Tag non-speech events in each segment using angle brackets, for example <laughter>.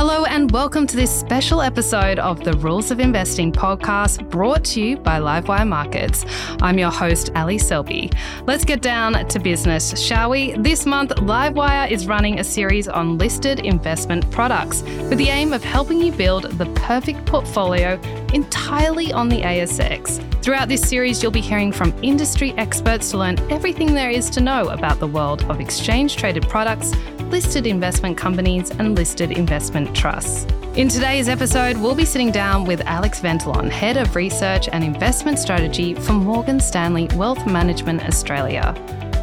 Hello, and welcome to this special episode of the Rules of Investing podcast brought to you by Livewire Markets. I'm your host, Ali Selby. Let's get down to business, shall we? This month, Livewire is running a series on listed investment products with the aim of helping you build the perfect portfolio entirely on the ASX. Throughout this series, you'll be hearing from industry experts to learn everything there is to know about the world of exchange traded products listed investment companies, and listed investment trusts. In today's episode, we'll be sitting down with Alex Ventelon, Head of Research and Investment Strategy for Morgan Stanley Wealth Management Australia.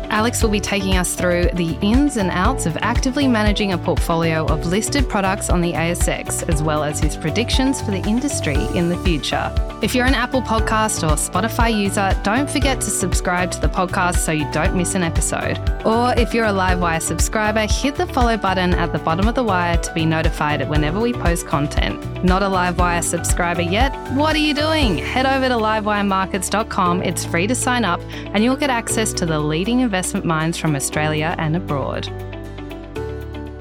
Alex will be taking us through the ins and outs of actively managing a portfolio of listed products on the ASX, as well as his predictions for the industry in the future. If you're an Apple Podcast or Spotify user, don't forget to subscribe to the podcast so you don't miss an episode. Or if you're a Livewire subscriber, hit the follow button at the bottom of the wire to be notified whenever we post content. Not a Livewire subscriber yet? What are you doing? Head over to livewiremarkets.com. It's free to sign up, and you'll get access to the leading investment minds from Australia and abroad.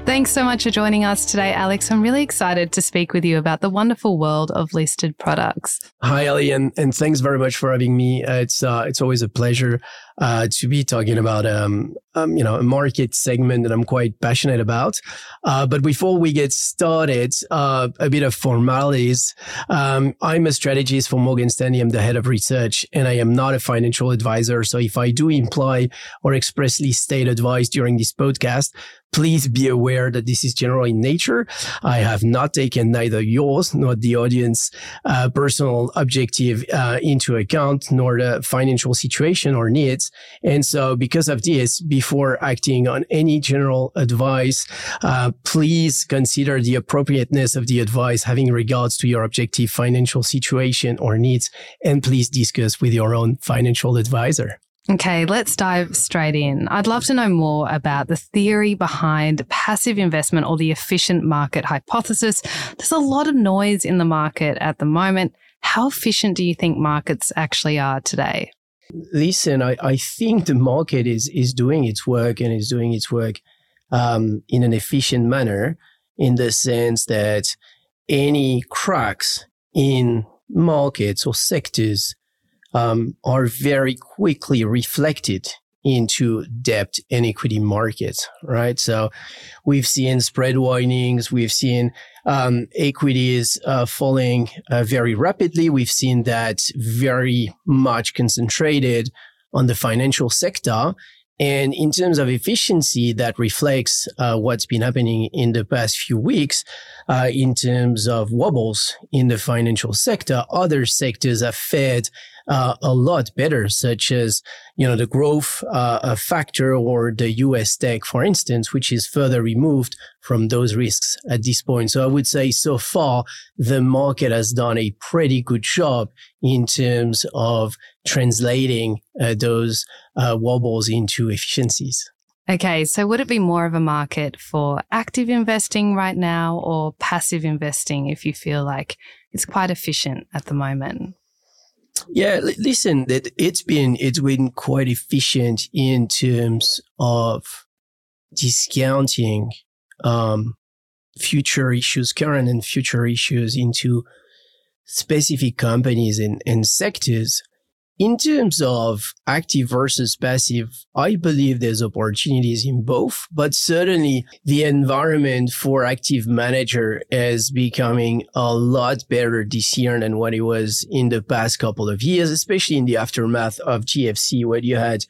Thanks so much for joining us today, Alex. I'm really excited to speak with you about the wonderful world of listed products. Hi, Ali, and, and thanks very much for having me. Uh, it's uh, it's always a pleasure uh, to be talking about um, um, you know a market segment that I'm quite passionate about. Uh, but before we get started, uh, a bit of formalities. Um, I'm a strategist for Morgan Stanley. I'm the head of research, and I am not a financial advisor. So if I do imply or expressly state advice during this podcast, please be aware that this is general in nature. I have not taken neither yours nor the audience uh, personal objective uh, into account, nor the financial situation or needs. And so, because of this, before acting on any general advice, uh, please consider the appropriateness of the advice having regards to your objective financial situation or needs, and please discuss with your own financial advisor. Okay, let's dive straight in. I'd love to know more about the theory behind passive investment or the efficient market hypothesis. There's a lot of noise in the market at the moment. How efficient do you think markets actually are today? Listen, I, I think the market is, is doing its work and is doing its work um, in an efficient manner in the sense that any cracks in markets or sectors um, are very quickly reflected into debt and equity markets, right? So we've seen spread widenings, we've seen um, equities uh, falling uh, very rapidly. We've seen that very much concentrated on the financial sector. And in terms of efficiency, that reflects uh, what's been happening in the past few weeks. Uh, in terms of wobbles in the financial sector, other sectors have fared uh, a lot better, such as you know the growth uh, factor or the U.S. tech, for instance, which is further removed from those risks at this point. So I would say so far the market has done a pretty good job in terms of translating uh, those uh, wobbles into efficiencies. Okay, so would it be more of a market for active investing right now or passive investing if you feel like it's quite efficient at the moment? Yeah, listen, that it's been it's been quite efficient in terms of discounting um, future issues, current and future issues into specific companies and, and sectors. In terms of active versus passive, I believe there's opportunities in both, but certainly the environment for active manager is becoming a lot better this year than what it was in the past couple of years, especially in the aftermath of GFC, where you had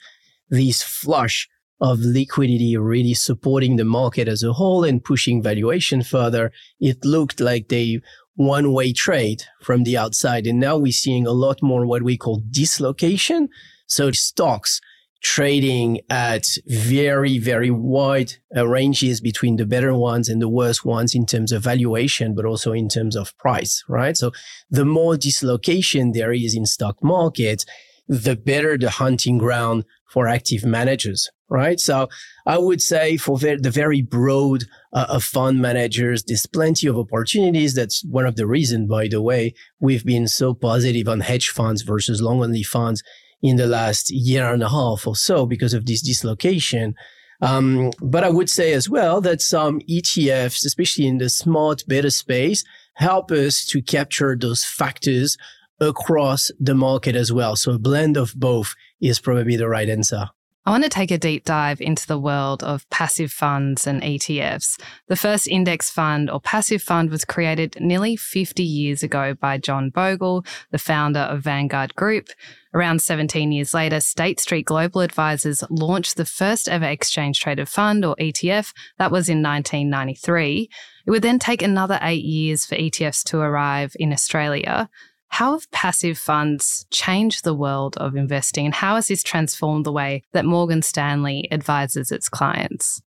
this flush of liquidity really supporting the market as a whole and pushing valuation further. It looked like they one way trade from the outside. And now we're seeing a lot more what we call dislocation. So stocks trading at very, very wide uh, ranges between the better ones and the worst ones in terms of valuation, but also in terms of price, right? So the more dislocation there is in stock market, the better the hunting ground for active managers, right? So I would say for the very broad uh, of fund managers, there's plenty of opportunities. That's one of the reasons, by the way, we've been so positive on hedge funds versus long only funds in the last year and a half or so because of this dislocation. Um, but I would say as well that some ETFs, especially in the smart beta space, help us to capture those factors across the market as well. So a blend of both is probably the right answer. I want to take a deep dive into the world of passive funds and ETFs. The first index fund or passive fund was created nearly 50 years ago by John Bogle, the founder of Vanguard Group. Around 17 years later, State Street Global Advisors launched the first ever exchange traded fund or ETF. That was in 1993. It would then take another eight years for ETFs to arrive in Australia. How have passive funds changed the world of investing, and how has this transformed the way that Morgan Stanley advises its clients?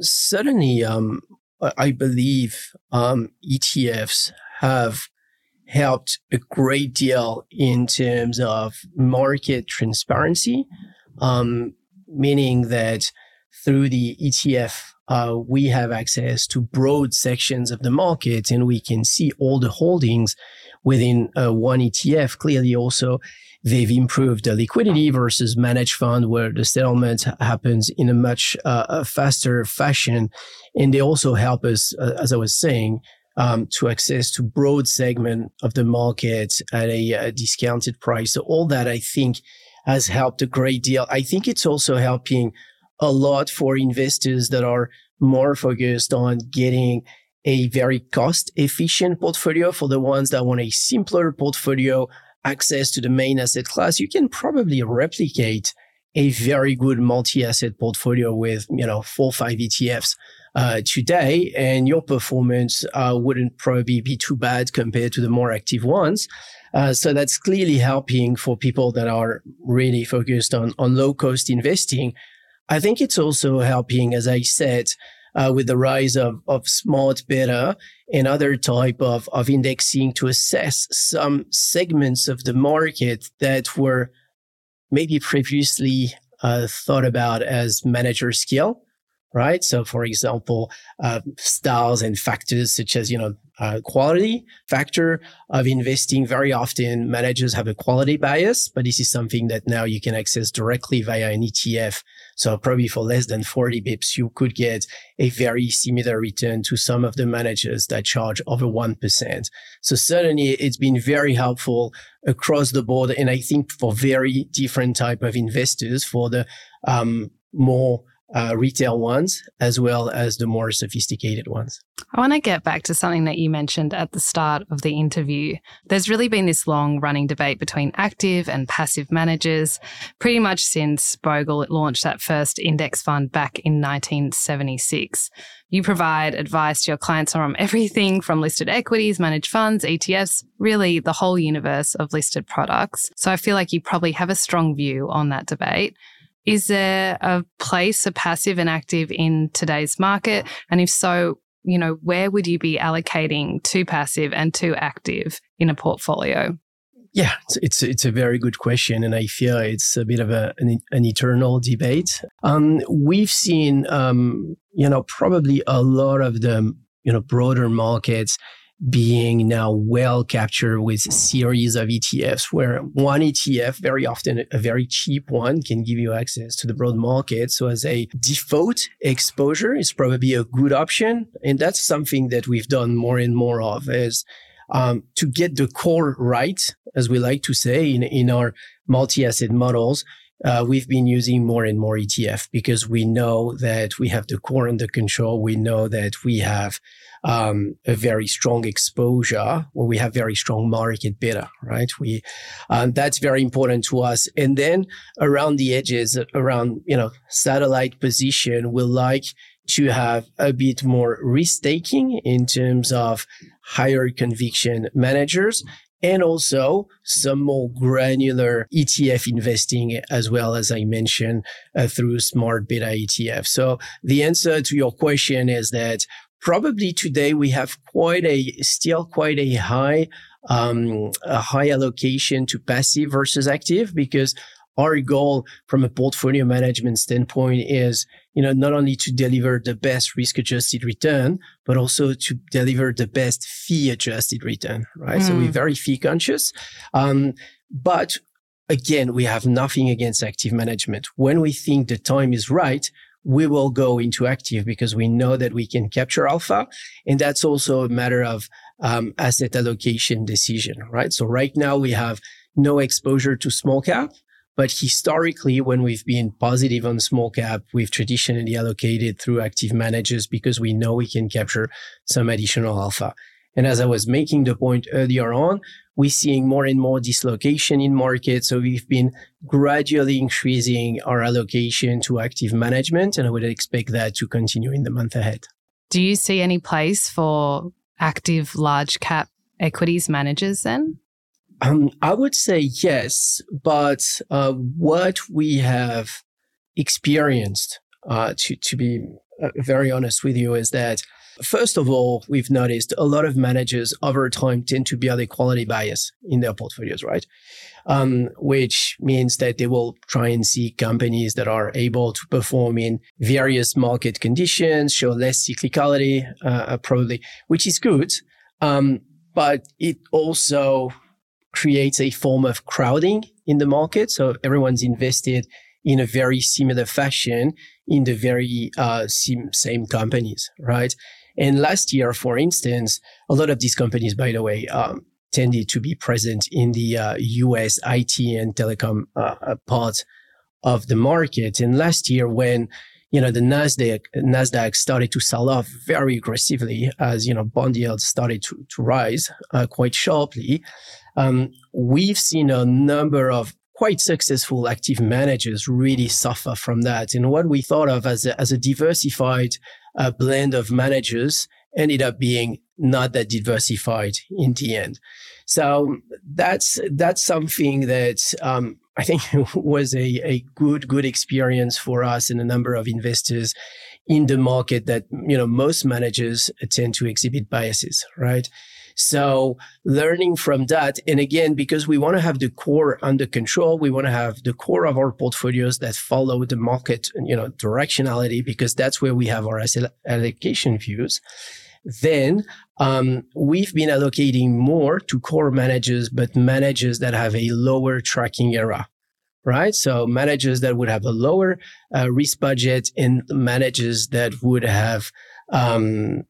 Certainly, um, I believe um, ETFs have helped a great deal in terms of market transparency, um, meaning that through the ETF, uh, we have access to broad sections of the market and we can see all the holdings within uh, one ETF. Clearly, also they've improved the liquidity versus managed fund where the settlement happens in a much uh, faster fashion. And they also help us, uh, as I was saying, um, to access to broad segment of the market at a, a discounted price. So all that I think has helped a great deal. I think it's also helping a lot for investors that are more focused on getting a very cost efficient portfolio for the ones that want a simpler portfolio, access to the main asset class. You can probably replicate a very good multi-asset portfolio with, you know, four, five ETFs uh, today, and your performance uh, wouldn't probably be too bad compared to the more active ones. Uh, so that's clearly helping for people that are really focused on, on low cost investing. I think it's also helping, as I said, uh, with the rise of, of smart beta and other type of, of indexing to assess some segments of the market that were maybe previously uh, thought about as manager skill right? So, for example, uh, styles and factors such as, you know, uh, quality factor of investing. Very often managers have a quality bias, but this is something that now you can access directly via an ETF. So probably for less than 40 bips, you could get a very similar return to some of the managers that charge over 1%. So certainly it's been very helpful across the board. And I think for very different type of investors for the, um, more uh, retail ones as well as the more sophisticated ones. I want to get back to something that you mentioned at the start of the interview. There's really been this long running debate between active and passive managers, pretty much since Bogle launched that first index fund back in 1976. You provide advice to your clients on everything from listed equities, managed funds, ETFs, really the whole universe of listed products. So I feel like you probably have a strong view on that debate. Is there a place for passive and active in today's market? And if so, you know, where would you be allocating to passive and to active in a portfolio? Yeah, it's, it's, it's a very good question, and I feel it's a bit of a, an, an eternal debate. Um, we've seen, um, you know, probably a lot of the you know broader markets being now well captured with series of ETFs where one ETF, very often a very cheap one, can give you access to the broad market. So as a default exposure is probably a good option. And that's something that we've done more and more of is um, to get the core right, as we like to say in, in our multi-asset models. Uh, we've been using more and more ETF because we know that we have the core under control. We know that we have um, a very strong exposure where we have very strong market beta, right? We, um, that's very important to us. And then around the edges, around, you know, satellite position, we like to have a bit more risk taking in terms of higher conviction managers and also some more granular ETF investing, as well as I mentioned uh, through smart beta ETF. So the answer to your question is that probably today we have quite a still quite a high um, a high allocation to passive versus active because our goal from a portfolio management standpoint is you know not only to deliver the best risk adjusted return but also to deliver the best fee adjusted return right mm. so we're mm. very fee conscious um, but again we have nothing against active management when we think the time is right we will go into active because we know that we can capture alpha. And that's also a matter of um, asset allocation decision, right? So right now we have no exposure to small cap. But historically, when we've been positive on small cap, we've traditionally allocated through active managers because we know we can capture some additional alpha. And as I was making the point earlier on, we're seeing more and more dislocation in markets. So we've been gradually increasing our allocation to active management, and I would expect that to continue in the month ahead. Do you see any place for active large cap equities managers then? Um, I would say yes, but uh, what we have experienced, uh, to to be uh, very honest with you, is that first of all, we've noticed a lot of managers over time tend to build a quality bias in their portfolios, right? Um, which means that they will try and see companies that are able to perform in various market conditions, show less cyclicality, uh, probably, which is good. Um, but it also creates a form of crowding in the market. So everyone's invested in a very similar fashion in the very uh, same, same companies, right? And last year, for instance, a lot of these companies, by the way, um, tended to be present in the uh, US IT and telecom uh, uh, part of the market. And last year, when you know the Nasdaq Nasdaq started to sell off very aggressively as you know bond yields started to, to rise uh, quite sharply, um, we've seen a number of quite successful active managers really suffer from that. And what we thought of as a, as a diversified uh, blend of managers ended up being not that diversified in the end. So that's that's something that um, I think <laughs> was a, a good good experience for us and a number of investors in the market. That you know most managers tend to exhibit biases, right? So learning from that. And again, because we want to have the core under control, we want to have the core of our portfolios that follow the market, you know, directionality, because that's where we have our asset allocation views. Then um, we've been allocating more to core managers, but managers that have a lower tracking error right? So managers that would have a lower uh, risk budget and managers that would have um,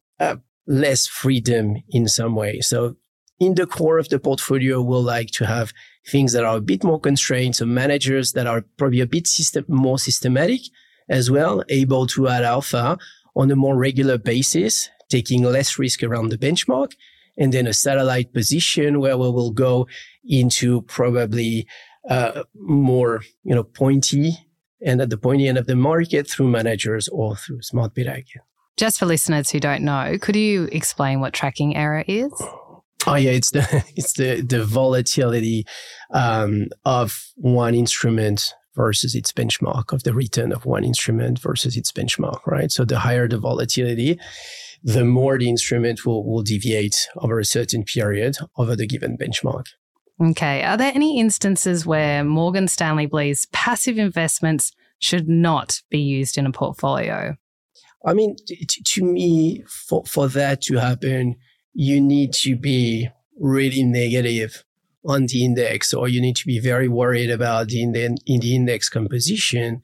less freedom in some way. So in the core of the portfolio, we'll like to have things that are a bit more constrained. So managers that are probably a bit system, more systematic as well, able to add alpha on a more regular basis, taking less risk around the benchmark. And then a satellite position where we will go into probably uh, more, you know, pointy and at the pointy end of the market through managers or through smart beta again. Just for listeners who don't know, could you explain what tracking error is? Oh yeah, it's the <laughs> it's the the volatility um, of one instrument versus its benchmark of the return of one instrument versus its benchmark, right? So the higher the volatility, the more the instrument will, will deviate over a certain period over the given benchmark. Okay. Are there any instances where Morgan Stanley believes passive investments should not be used in a portfolio? I mean, to me, for, for that to happen, you need to be really negative on the index, or you need to be very worried about the in the, in the index composition.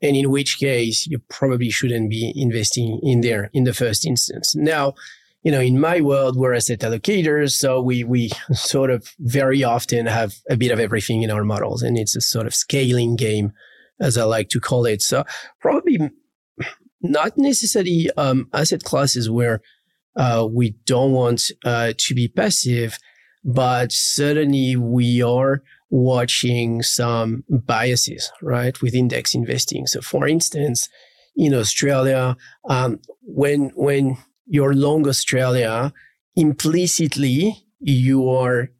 And in which case, you probably shouldn't be investing in there in the first instance. Now, you know, in my world, we're asset allocators. So we, we <laughs> sort of very often have a bit of everything in our models and it's a sort of scaling game, as I like to call it. So probably not necessarily um, asset classes where uh, we don't want uh, to be passive, but certainly we are watching some biases, right, with index investing. So, for instance, in Australia, um, when when you're long Australia, implicitly you are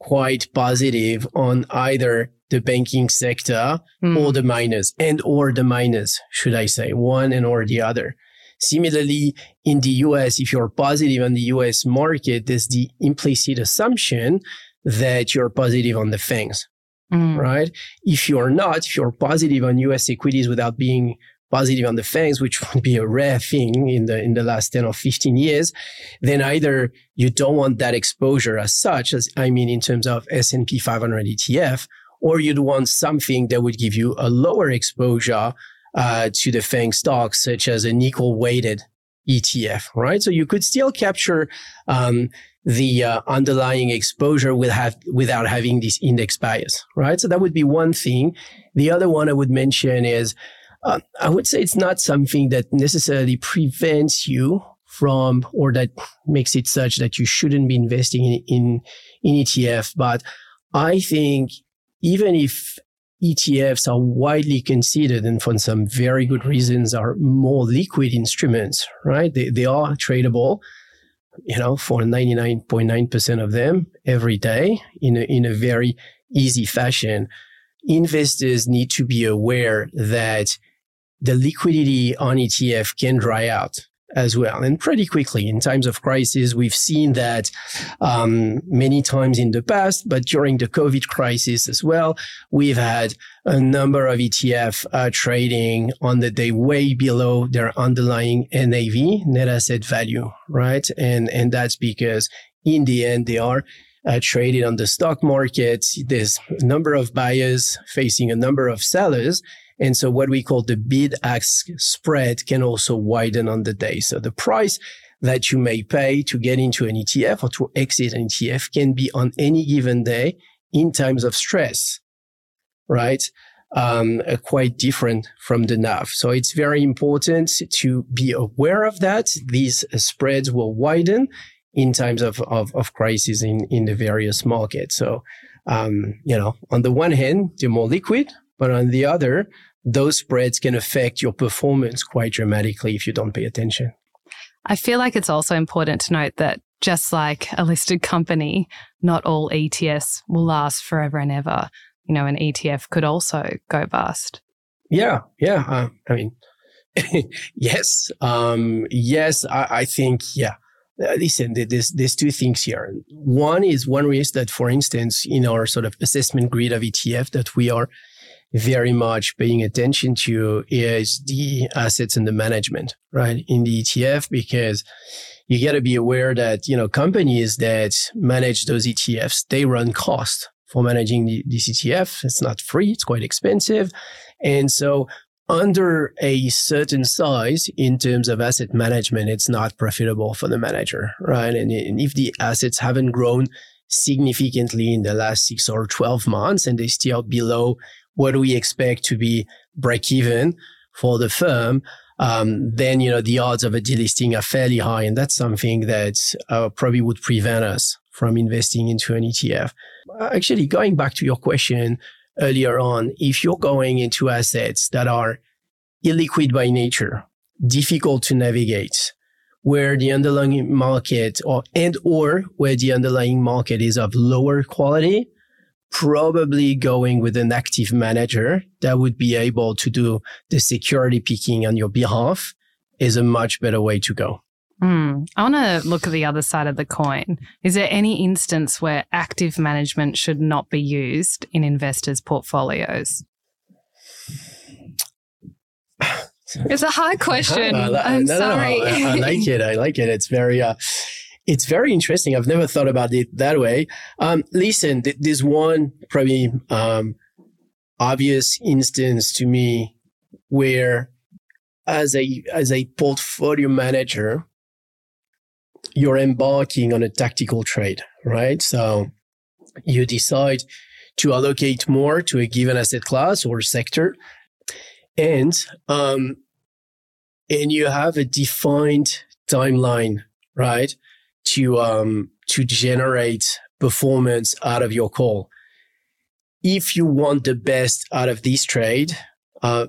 quite positive on either the banking sector mm. or the miners and or the miners, should I say, one and or the other. Similarly, in the US, if you're positive on the US market, there's the implicit assumption that you're positive on the FANGs, mm. right? If you're not, if you're positive on US equities without being positive on the FANGs, which <laughs> would be a rare thing in the in the last 10 or 15 years, then either you don't want that exposure as such, as I mean in terms of S&P 500 ETF, or you'd want something that would give you a lower exposure uh, to the FANG stocks, such as an equal weighted ETF, right? So you could still capture um, the uh, underlying exposure with have, without having this index bias, right? So that would be one thing. The other one I would mention is uh, I would say it's not something that necessarily prevents you from or that makes it such that you shouldn't be investing in, in, in ETF. But I think even if ETFs are widely considered and for some very good reasons are more liquid instruments, right? They, they are tradable, you know, for 99.9% of them every day in a, in a very easy fashion. Investors need to be aware that the liquidity on ETF can dry out as well. And pretty quickly in times of crisis we've seen that um, many times in the past but during the covid crisis as well we've had a number of etf uh, trading on the day way below their underlying nav net asset value right? And and that's because in the end they are uh, traded on the stock market. There's a number of buyers facing a number of sellers and so what we call the bid ask spread can also widen on the day. So the price that you may pay to get into an ETF or to exit an ETF can be on any given day in times of stress, right? Um, uh, quite different from the NAV. So it's very important to be aware of that. These uh, spreads will widen in times of, of, of crisis in, in the various markets. So, um, you know, on the one hand, they're more liquid, but on the other, those spreads can affect your performance quite dramatically if you don't pay attention. I feel like it's also important to note that just like a listed company, not all ETFs will last forever and ever. You know, an ETF could also go bust. Yeah, yeah. Uh, I mean, <laughs> yes, um, yes. I, I think, yeah. Uh, listen, there's there's two things here. One is one risk that, for instance, in our sort of assessment grid of ETF, that we are very much paying attention to is the assets and the management, right? In the ETF, because you got to be aware that, you know, companies that manage those ETFs, they run cost for managing the, this ETF. It's not free. It's quite expensive. And so under a certain size in terms of asset management, it's not profitable for the manager, right? And, and if the assets haven't grown significantly in the last six or 12 months and they still below what we expect to be break even for the firm, um, then you know the odds of a delisting are fairly high, and that's something that uh, probably would prevent us from investing into an ETF. Actually, going back to your question earlier on, if you're going into assets that are illiquid by nature, difficult to navigate, where the underlying market or and or where the underlying market is of lower quality, probably going with an active manager that would be able to do the security picking on your behalf is a much better way to go. Mm. I want to look at the other side of the coin. Is there any instance where active management should not be used in investors' portfolios? It's a hard <laughs> question. I'm no, sorry. No, I, I, like it. I like it. It's very, uh, it's very interesting. I've never thought about it that way. Um, listen, th- there's one probably um, obvious instance to me where, as a as a portfolio manager, you're embarking on a tactical trade, right? So you decide to allocate more to a given asset class or sector, and um, and you have a defined timeline, right? To um, to generate performance out of your call. If you want the best out of this trade, uh,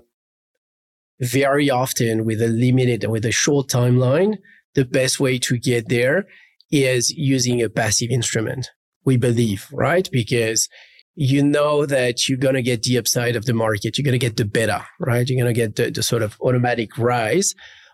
very often with a limited with a short timeline, the best way to get there is using a passive instrument. We believe, right? Because you know that you're going to get the upside of the market. You're going to get the beta, right? You're going to get the, the sort of automatic rise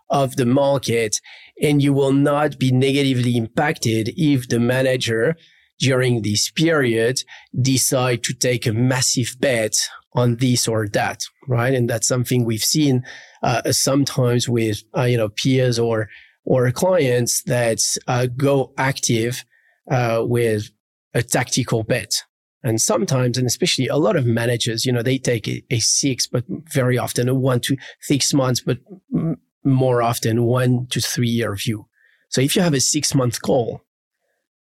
of the market and you will not be negatively impacted if the manager during this period decide to take a massive bet on this or that, right? And that's something we've seen uh, sometimes with uh, you know peers or or clients that uh, go active uh, with a tactical bet. And sometimes, and especially a lot of managers, you know, they take a, a six, but very often a one to six months, but more often one to three year view. So if you have a six month call,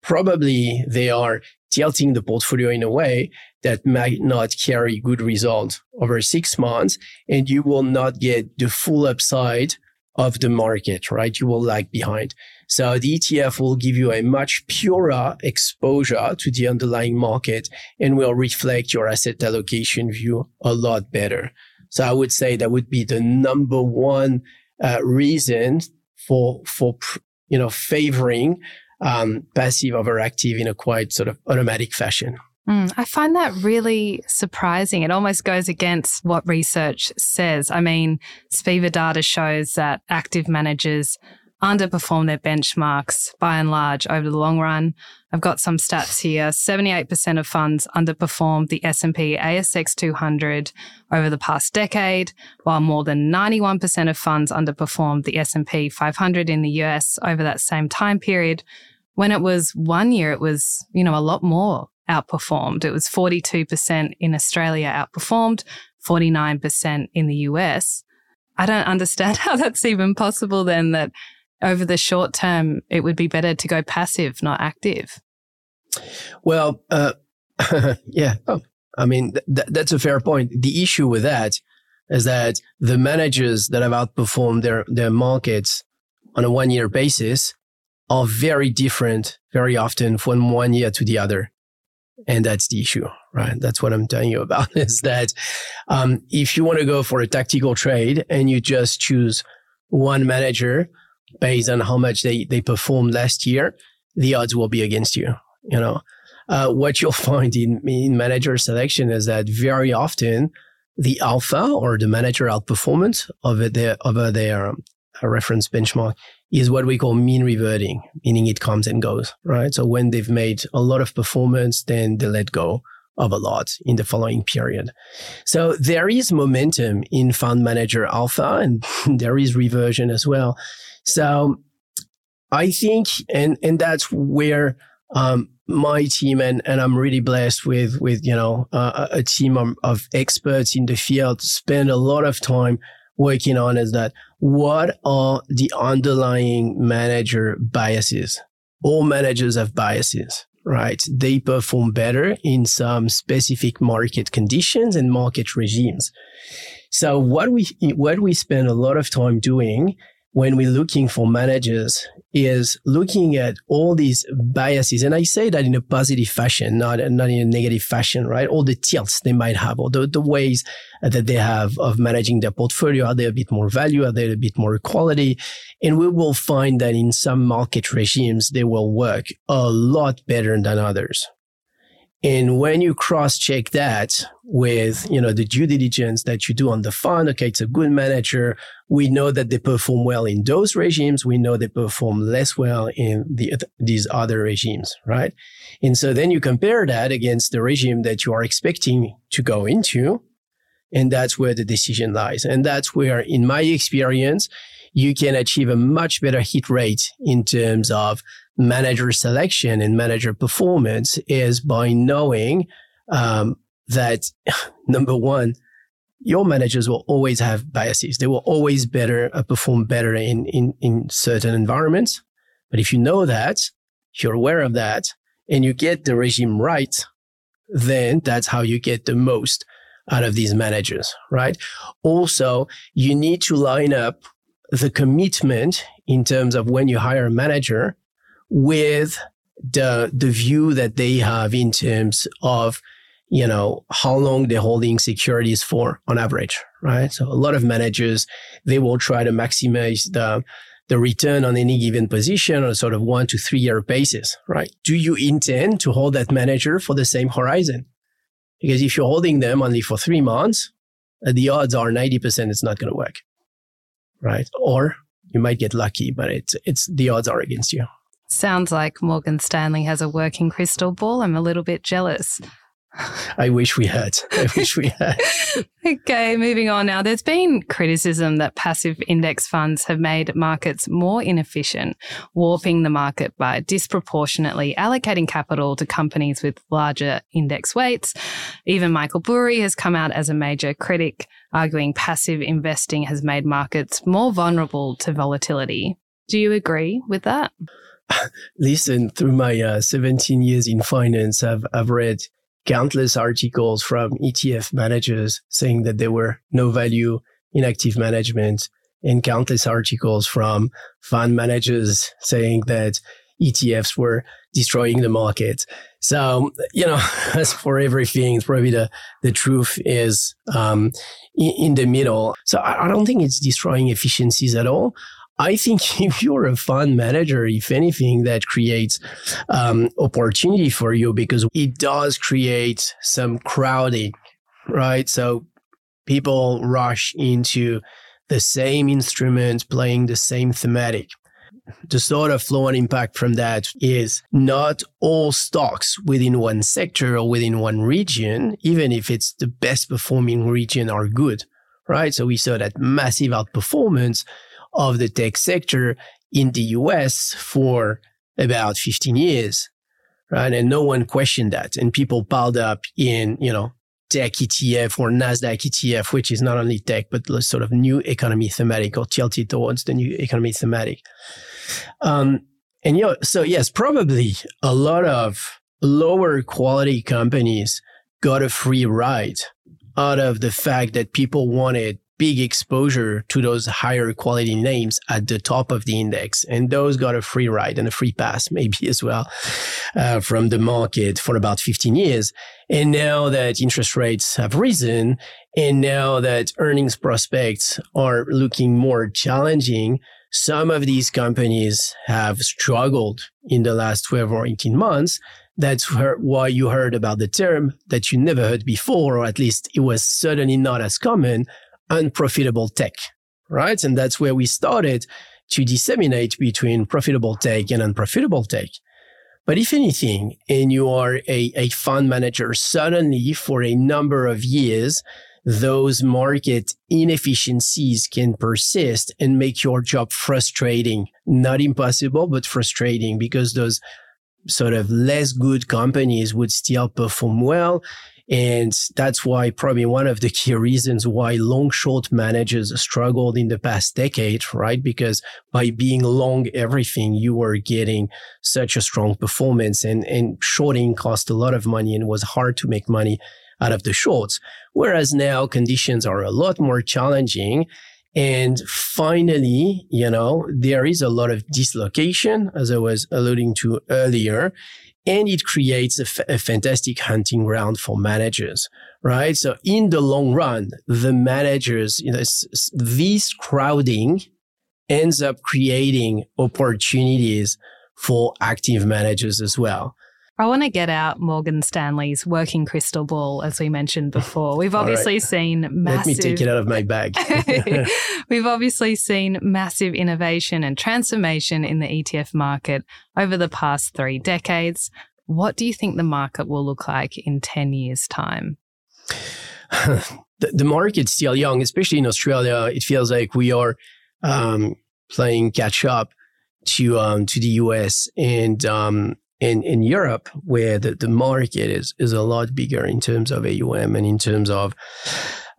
probably they are tilting the portfolio in a way that might not carry good results over six months and you will not get the full upside of the market, right? You will lag behind. So the ETF will give you a much purer exposure to the underlying market and will reflect your asset allocation view a lot better. So I would say that would be the number one uh, reason for, for, you know, favoring um, passive over active in a quite sort of automatic fashion. Mm, I find that really surprising. It almost goes against what research says. I mean, Spiva data shows that active managers underperform their benchmarks by and large over the long run. I've got some stats here. 78% of funds underperformed the S&P ASX 200 over the past decade, while more than 91% of funds underperformed the S&P 500 in the US over that same time period, when it was one year, it was, you know, a lot more outperformed. It was 42% in Australia outperformed, 49% in the US. I don't understand <laughs> how that's even possible then that over the short term, it would be better to go passive, not active. Well, uh, <laughs> yeah. Oh, I mean, th- that's a fair point. The issue with that is that the managers that have outperformed their, their markets on a one year basis are very different very often from one year to the other. And that's the issue, right? That's what I'm telling you about <laughs> is that um, if you want to go for a tactical trade and you just choose one manager based on how much they, they performed last year, the odds will be against you. You know, uh, what you'll <laughs> find in, in manager selection is that very often the alpha or the manager outperformance over their, over their um, reference benchmark is what we call mean reverting, meaning it comes and goes, right? So when they've made a lot of performance, then they let go of a lot in the following period. So there is momentum in fund manager alpha and <laughs> there is reversion as well. So I think, and, and that's where, um, my team and, and I'm really blessed with, with, you know, uh, a team of, of experts in the field spend a lot of time working on is that what are the underlying manager biases? All managers have biases, right? They perform better in some specific market conditions and market regimes. So what we, what we spend a lot of time doing when we're looking for managers is looking at all these biases. And I say that in a positive fashion, not, not in a negative fashion, right? All the tilts they might have, or the, the ways that they have of managing their portfolio. Are they a bit more value? Are they a bit more quality? And we will find that in some market regimes, they will work a lot better than others. And when you cross check that with, you know, the due diligence that you do on the fund, okay, it's a good manager. We know that they perform well in those regimes. We know they perform less well in the, these other regimes, right? And so then you compare that against the regime that you are expecting to go into. And that's where the decision lies. And that's where, in my experience, you can achieve a much better hit rate in terms of manager selection and manager performance is by knowing um, that <laughs> number one, your managers will always have biases. They will always better uh, perform better in, in, in certain environments. But if you know that, if you're aware of that, and you get the regime right, then that's how you get the most out of these managers, right? Also, you need to line up the commitment in terms of when you hire a manager with the the view that they have in terms of you know how long they're holding securities for on average right? So a lot of managers they will try to maximize the the return on any given position on a sort of one to three year basis right? Do you intend to hold that manager for the same horizon? Because if you're holding them only for three months uh, the odds are 90% it's not going to work right? Or you might get lucky but it's it's the odds are against you Sounds like Morgan Stanley has a working crystal ball. I'm a little bit jealous. I wish we had. I wish we had. <laughs> okay, moving on now. There's been criticism that passive index funds have made markets more inefficient, warping the market by disproportionately allocating capital to companies with larger index weights. Even Michael Burry has come out as a major critic, arguing passive investing has made markets more vulnerable to volatility. Do you agree with that? <laughs> Listen, through my uh, 17 years in finance, I've, I've read countless articles from ETF managers saying that there were no value in active management and countless articles from fund managers saying that ETFs were destroying the market. So, you know, <laughs> as for everything, probably the, the truth is um, in, in, the middle. So I, I don't think it's destroying efficiencies at all. I think <laughs> if you're a fund manager, if anything, that creates um, opportunity for you because it does create some crowding, right? So people rush into the same instrument playing the same thematic. The sort of flow and impact from that is not all stocks within one sector or within one region, even if it's the best performing region, are good, right? So we saw that massive outperformance of the tech sector in the US for about 15 years, right? And no one questioned that. And people piled up in, you know, tech ETF or NASDAQ ETF, which is not only tech, but sort of new economy thematic or tilted towards the new economy thematic. Um, and, you know, so yes, probably a lot of lower quality companies got a free ride out of the fact that people wanted big exposure to those higher quality names at the top of the index. And those got a free ride and a free pass, <laughs> maybe as well, uh, from the market for about 15 years. And now that interest rates have risen and now that earnings prospects are looking more challenging, some of these companies have struggled in the last 12 or 18 months. That's why you heard about the term that you never heard before, or at least it was certainly not as common unprofitable tech, right? And that's where we started to disseminate between profitable tech and unprofitable tech. But if anything, and you are a, a fund manager, suddenly for a number of years, those market inefficiencies can persist and make your job frustrating. Not impossible, but frustrating because those sort of less good companies would still perform well and that's why probably one of the key reasons why long short managers struggled in the past decade, right? Because by being long everything, you were getting such a strong performance and, and shorting cost a lot of money and was hard to make money out of the shorts. Whereas now conditions are a lot more challenging. And finally, you know, there is a lot of dislocation, as I was alluding to earlier and it creates a, f- a fantastic hunting ground for managers, right? So in the long run, the managers, you know, this crowding ends up creating opportunities for active managers as well. I want to get out Morgan Stanley's working crystal ball, as we mentioned <laughs> before. We've obviously right. seen massive. Let me take it out of my bag. <laughs> <laughs> We've obviously seen massive innovation and transformation in the ETF market over the past three decades. What do you think the market will look like in 10 years' time? <sighs> the, the market's still young, especially in Australia. It feels like we are um, playing catch up to um, to the US and um, in, in Europe, where the, the market is, is a lot bigger in terms of AUM and in terms of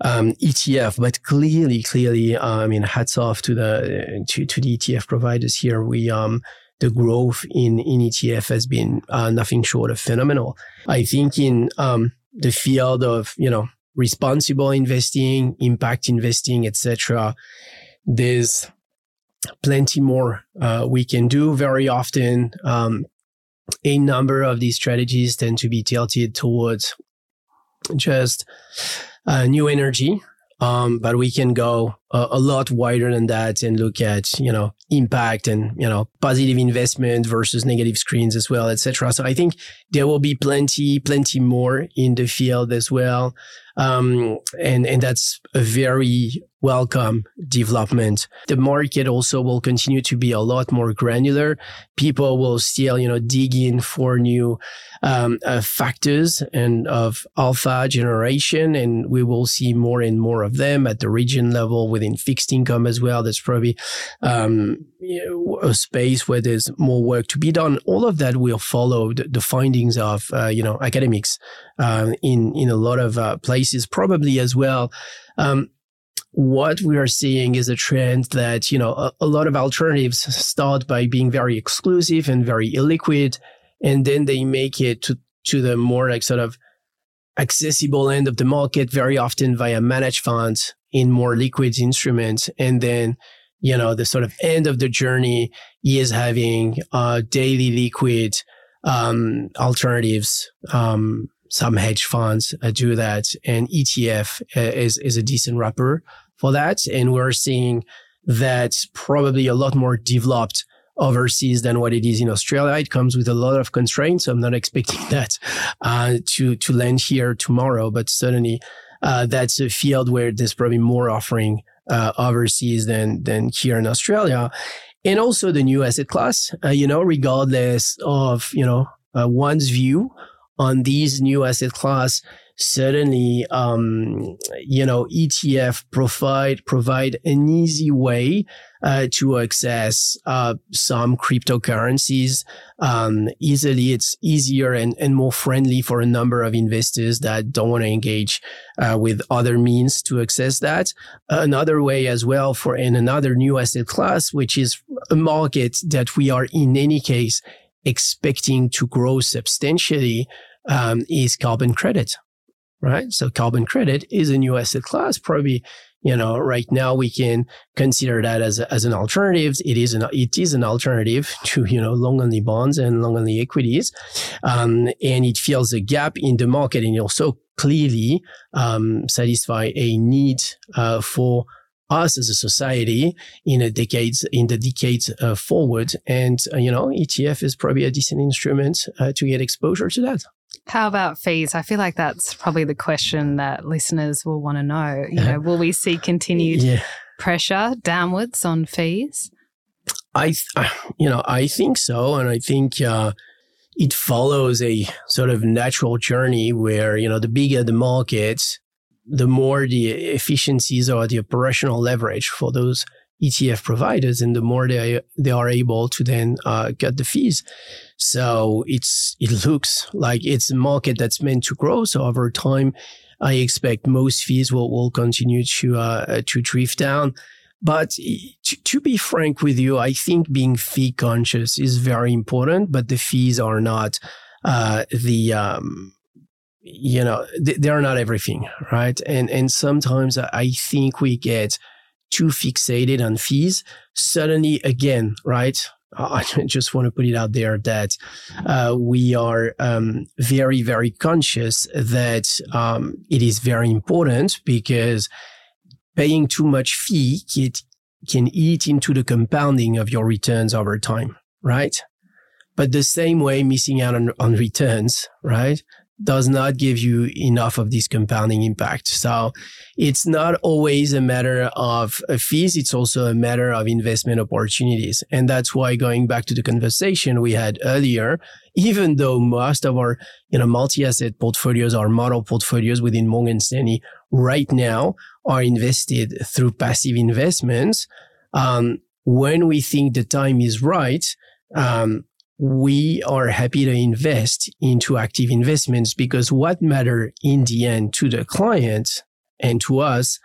um, ETF, but clearly, clearly, uh, I mean, hats off to the to, to the ETF providers here. We um, the growth in in ETF has been uh, nothing short of phenomenal. I think in um, the field of you know responsible investing, impact investing, etc. There's plenty more uh, we can do. Very often, um, a number of these strategies tend to be tilted towards just uh, new energy. Um, but we can go a, a, lot wider than that and look at you know impact and you know positive investment versus negative screens as well etc so i think there will be plenty plenty more in the field as well um, and and that's a very welcome development. The market also will continue to be a lot more granular. People will still, you know, dig in for new um, uh, factors and of alpha generation, and we will see more and more of them at the region level within fixed income as well. There's probably um, a space where there's more work to be done. All of that will follow the, the findings of uh, you know academics uh, in in a lot of uh, places, probably as well. Um, what we are seeing is a trend that you know a, a, lot of alternatives start by being very exclusive and very illiquid and then they make it to to the more like sort of accessible end of the market very often via managed funds in more liquid instruments and then you know the sort of end of the journey is having uh, daily liquid um, alternatives um, some hedge funds uh, do that and etf uh, is is a decent wrapper for that. And we're seeing that probably a lot more developed overseas than what it is in Australia. It comes with a lot of constraints. I'm not expecting <laughs> that uh, to to land here tomorrow, but certainly uh, that's a field where there's probably more offering uh, overseas than than here in Australia. And also the new asset class, uh, you know, regardless of you know uh, one's view on these new asset class, certainly, um, you know, ETF provide provide an easy way uh, to access uh, some cryptocurrencies um, easily. It's easier and, and more friendly for a number of investors that don't want to engage uh, with other means to access that. Another way as well for in another new asset class, which is a market that we are in any case expecting to grow substantially um, is carbon credit right? So carbon credit is a new asset class. Probably, you know, right now we can consider that as, a, as an alternative. It is an, it is an alternative <laughs> to, you know, long only bonds and long only equities. Um, and it fills a gap in the market and also clearly, um, satisfy a need, uh, for us as a society in a decades in the decades uh, forward and uh, you know ETF is probably a decent instrument uh, to get exposure to that how about fees? I feel like that's probably the question that listeners will want to know. You know, will we see continued yeah. pressure downwards on fees? I, th- uh, you know, I think so, and I think uh, it follows a sort of natural journey where you know the bigger the market, the more the efficiencies or the operational leverage for those ETF providers, and the more they they are able to then uh, cut the fees. So it's it looks like it's a market that's meant to grow. So over time, I expect most fees will will continue to uh, to drift down. But to, to, be frank with you, I think being fee conscious is very important. But the fees are not uh, the um, you know they are not everything, right? And and sometimes I think we get too fixated on fees, suddenly again, right? I <laughs> just want to put it out there that uh, we are um, very, very conscious that um, it is very important because paying too much fee can, can eat into the compounding of your returns over time, right? But the same way missing out on, on returns, right? Does not give you enough of this compounding impact. So it's not always a matter of fees. It's also a matter of investment opportunities. And that's why going back to the conversation we had earlier, even though most of our, you know, multi-asset portfolios are model portfolios within Morgan Stanley right now are invested through passive investments. Um, when we think the time is right, um, we are happy to invest into active investments because what matter in the end to the client and to us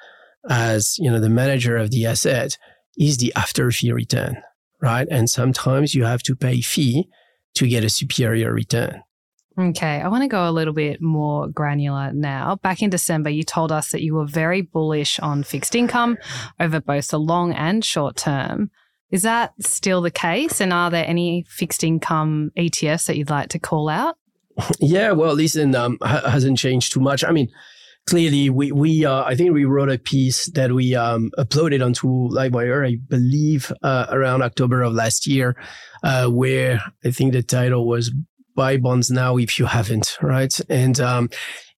as you know the manager of the asset is the after fee return right and sometimes you have to pay fee to get a superior return Okay, I want to go a little bit more granular now. Back in December, you told us that you were very bullish on fixed income over both the long and short term. Is that still the case? And are there any fixed income ETFs that you'd like to call out? <laughs> Yeah, well, listen, um, hasn't changed too much. I mean, clearly we we uh, I think we wrote a piece that we um, uploaded onto Livewire, I believe, uh, around October of last year, uh, where I think the title was "Buy Bonds Now If You Haven't," right? And um,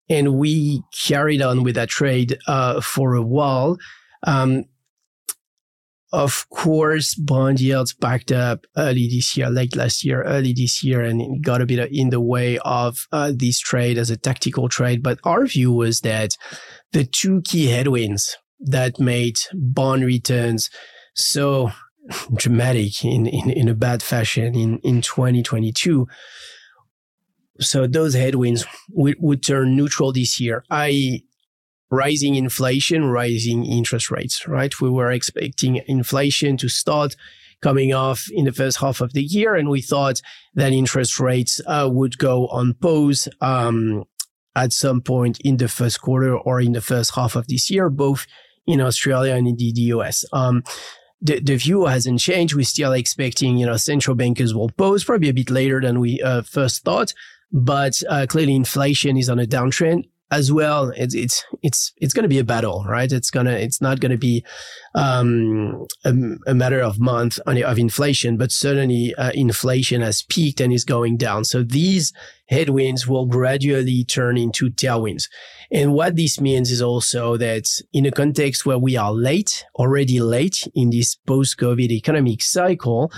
and we carried on with that trade uh, for a while. Um, of course, bond yields backed up early this year, late last year, early this year, and it got a bit in the way of uh, this trade as a tactical trade. But our view was that the two key headwinds that made bond returns so <laughs> dramatic in, in, in a bad fashion in, in 2022 so those headwinds would, would turn neutral this year. I rising inflation, rising interest rates, right? We were expecting inflation to start coming off in the first half of the year, and we thought that interest rates uh, would go on pause um, at some point in the first quarter or in the first half of this year, both in Australia and in the US. Um, the, the view hasn't changed. We're still expecting, you know, central bankers will pause probably a bit later than we uh, first thought. But uh, clearly, inflation is on a downtrend as well. It's it's it's it's going to be a battle, right? It's gonna it's not going to be um, a, a, matter of month of inflation, but certainly uh, inflation has peaked and is going down. So these headwinds will gradually turn into tailwinds. And what this means is also that in a context where we are late, already late in this post-COVID economic cycle,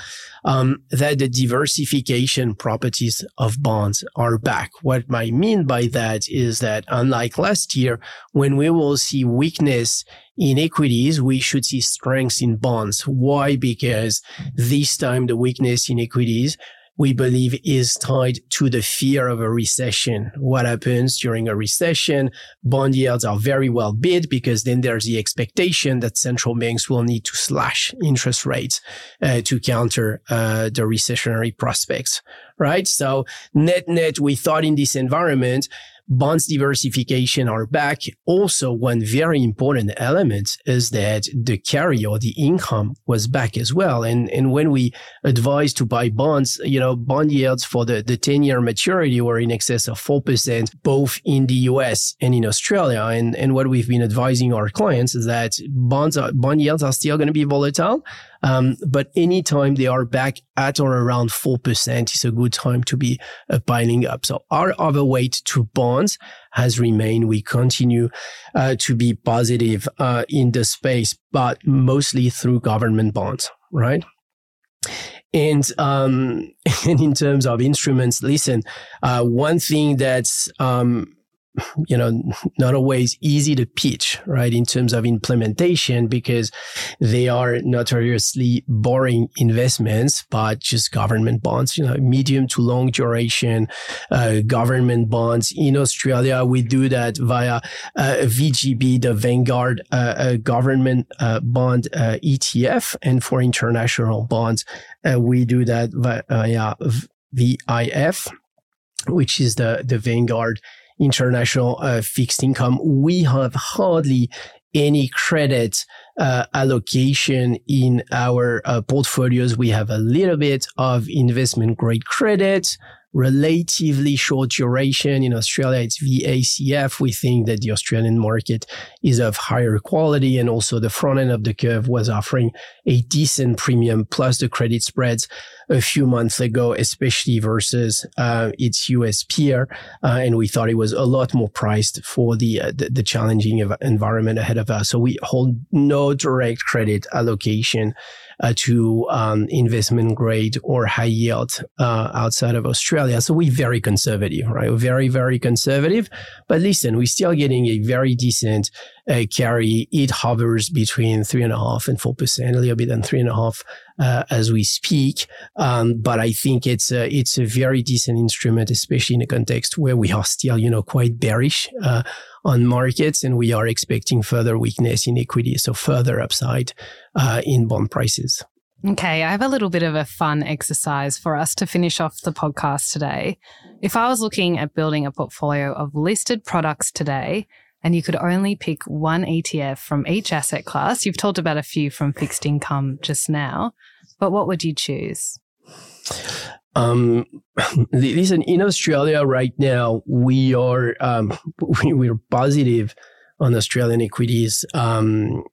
um, that the diversification properties of bonds are back. What I mean by that is that unlike last year, when we will see weakness in equities, we should see strength in bonds. Why? Because this time the weakness in equities we believe is tied to the fear of a recession. What happens during a recession? Bond yields are very well bid because then there's the expectation that central banks will need to slash interest rates uh, to counter uh, the recessionary prospects, right? So net net, we thought in this environment, bonds diversification are back. Also, one very important element is that the carry or the income was back as well. And, and when we advised to buy bonds, you know, bond yields for the, the 10 year maturity were in excess of 4%, both in the US and in Australia. And, and what we've been advising our clients is that bonds are, bond yields are still going to be volatile. Um, but anytime they are back at or around 4% is a good time to be uh, piling up. So our overweight to bonds has remained. We continue uh, to be positive uh, in the space, but mostly through government bonds, right? And um, <laughs> and in terms of instruments, listen, uh, one thing that's um, <laughs> you know, not always easy to pitch, right? In terms of implementation, because they are notoriously boring investments, but just government bonds, you know, medium to long duration, uh, government bonds. In Australia, we do that via uh, VGB, the Vanguard uh, government uh, bond uh, ETF. And for international bonds, uh, we do that via VIF, which is the, the Vanguard international uh, fixed income, we have hardly any credit uh, allocation in our uh, portfolios. We have a little bit of investment grade credit, relatively short duration. In Australia, it's VACF. We think that the Australian market is of higher quality and also the front end of the curve was offering a decent premium plus the credit spreads a few months ago, especially versus uh, its US peer. Uh, and we thought it was a lot more priced for the, uh, the, the challenging environment ahead of us. So we hold no direct credit allocation uh, to um, investment grade or high yield uh, outside of Australia. So we're very conservative, right? We're very, very conservative. But listen, we're still getting a very decent uh, carry. It hovers between three and a half and four percent, a little bit than three and a half uh, as we speak. Um, but I think it's a, it's a very decent instrument, especially in a context where we are still, you know, quite bearish uh, on markets and we are expecting further weakness in equity, so further upside uh, in bond prices. Okay, I have a little bit of a fun exercise for us to finish off the podcast today. If I was looking at building a portfolio of listed products today, and you could only pick one ETF from each asset class. You've talked about a few from fixed income just now, but what would you choose? Um, <laughs> listen, in Australia right now, we are um, <laughs> we, we're positive on Australian equities um,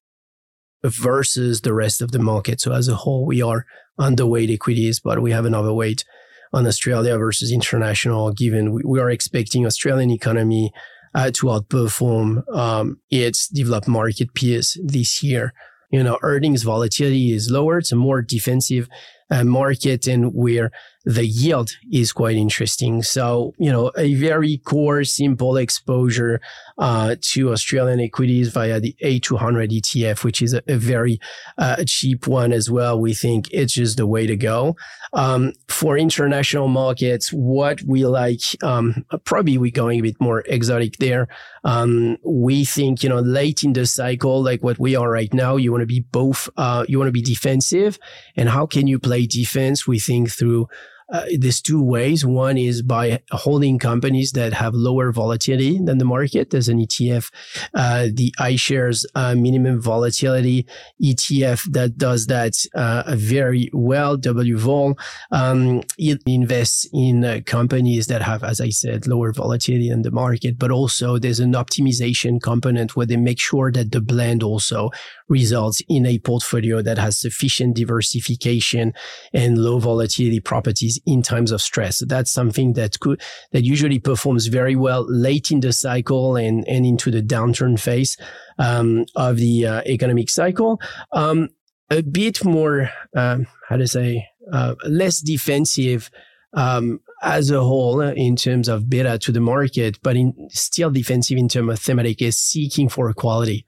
versus the rest of the market. So as a whole, we are underweight equities, but we have an overweight on Australia versus international. Given we, we are expecting Australian economy uh, to outperform um, its developed market peers this year. You know, earnings volatility is lower. It's a more defensive uh, market and where the yield is quite interesting. So, you know, a very core, simple exposure uh, to Australian equities via the A200 ETF, which is a, a very uh, cheap one as well. We think it's just the way to go. Um, for international markets, what we like, um, probably we're going a bit more exotic there. Um, we think, you know, late in the cycle, like what we are right now, you want to be both, uh, you want to be defensive. And how can you play defense? We think through uh, there's two ways. One is by holding companies that have lower volatility than the market. There's an ETF, uh, the iShares uh, minimum volatility ETF that does that uh, very well. WVOL um, it invests in uh, companies that have, as I said, lower volatility than the market, but also there's an optimization component where they make sure that the blend also results in a portfolio that has sufficient diversification and low volatility properties in times of stress. So that's something that could, that usually performs very well late in the cycle and, and into the downturn phase um, of the uh, economic cycle. Um, a bit more, um, how to say, uh, less defensive um, as a whole in terms of beta to the market, but in still defensive in terms of thematic is seeking for equality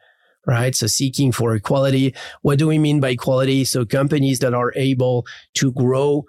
right? So seeking for equality. What do we mean by equality? So companies that are able to grow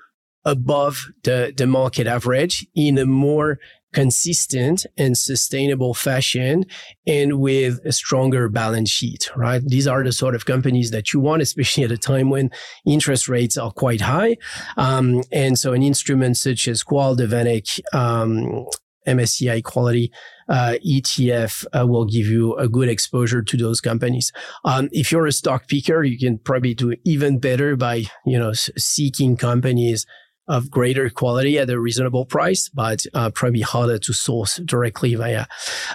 above the, the market average in a more consistent and sustainable fashion and with a stronger balance sheet, right? These are the sort of companies that you want, especially at a time when interest rates are quite high. Um, and so an instrument such as Qual, the VanEck, um, MSCI quality uh, ETF uh, will give you a good exposure to those companies. Um, if you're a stock picker, you can probably do even better by you know seeking companies of greater quality at a reasonable price, but uh, probably harder to source directly via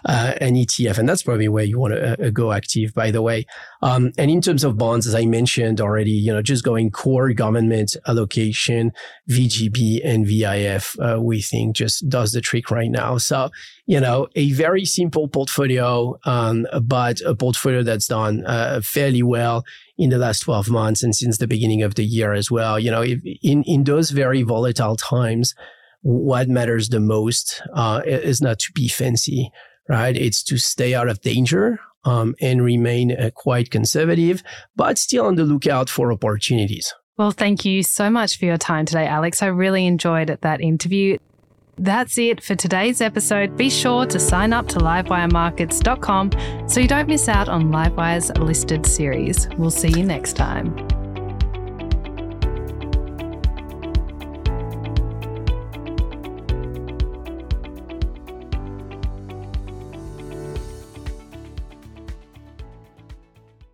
uh, an ETF. And that's probably where you want to uh, go active, by the way. Um, and in terms of bonds, as I mentioned already, you know, just going core government allocation, VGB and VIF, uh, we think just does the trick right now. So, you know, a very simple portfolio, um, but a portfolio that's done uh, fairly well in the last 12 months and since the beginning of the year as well. You know, if, in, in those very volatile times, what matters the most uh, is not to be fancy, right? It's to stay out of danger um, and remain uh, quite conservative, but still on the lookout for opportunities. Well, thank you so much for your time today, Alex. I really enjoyed that interview. That's it for today's episode. Be sure to sign up to livewiremarkets.com so you don't miss out on Livewire's listed series. We'll see you next time.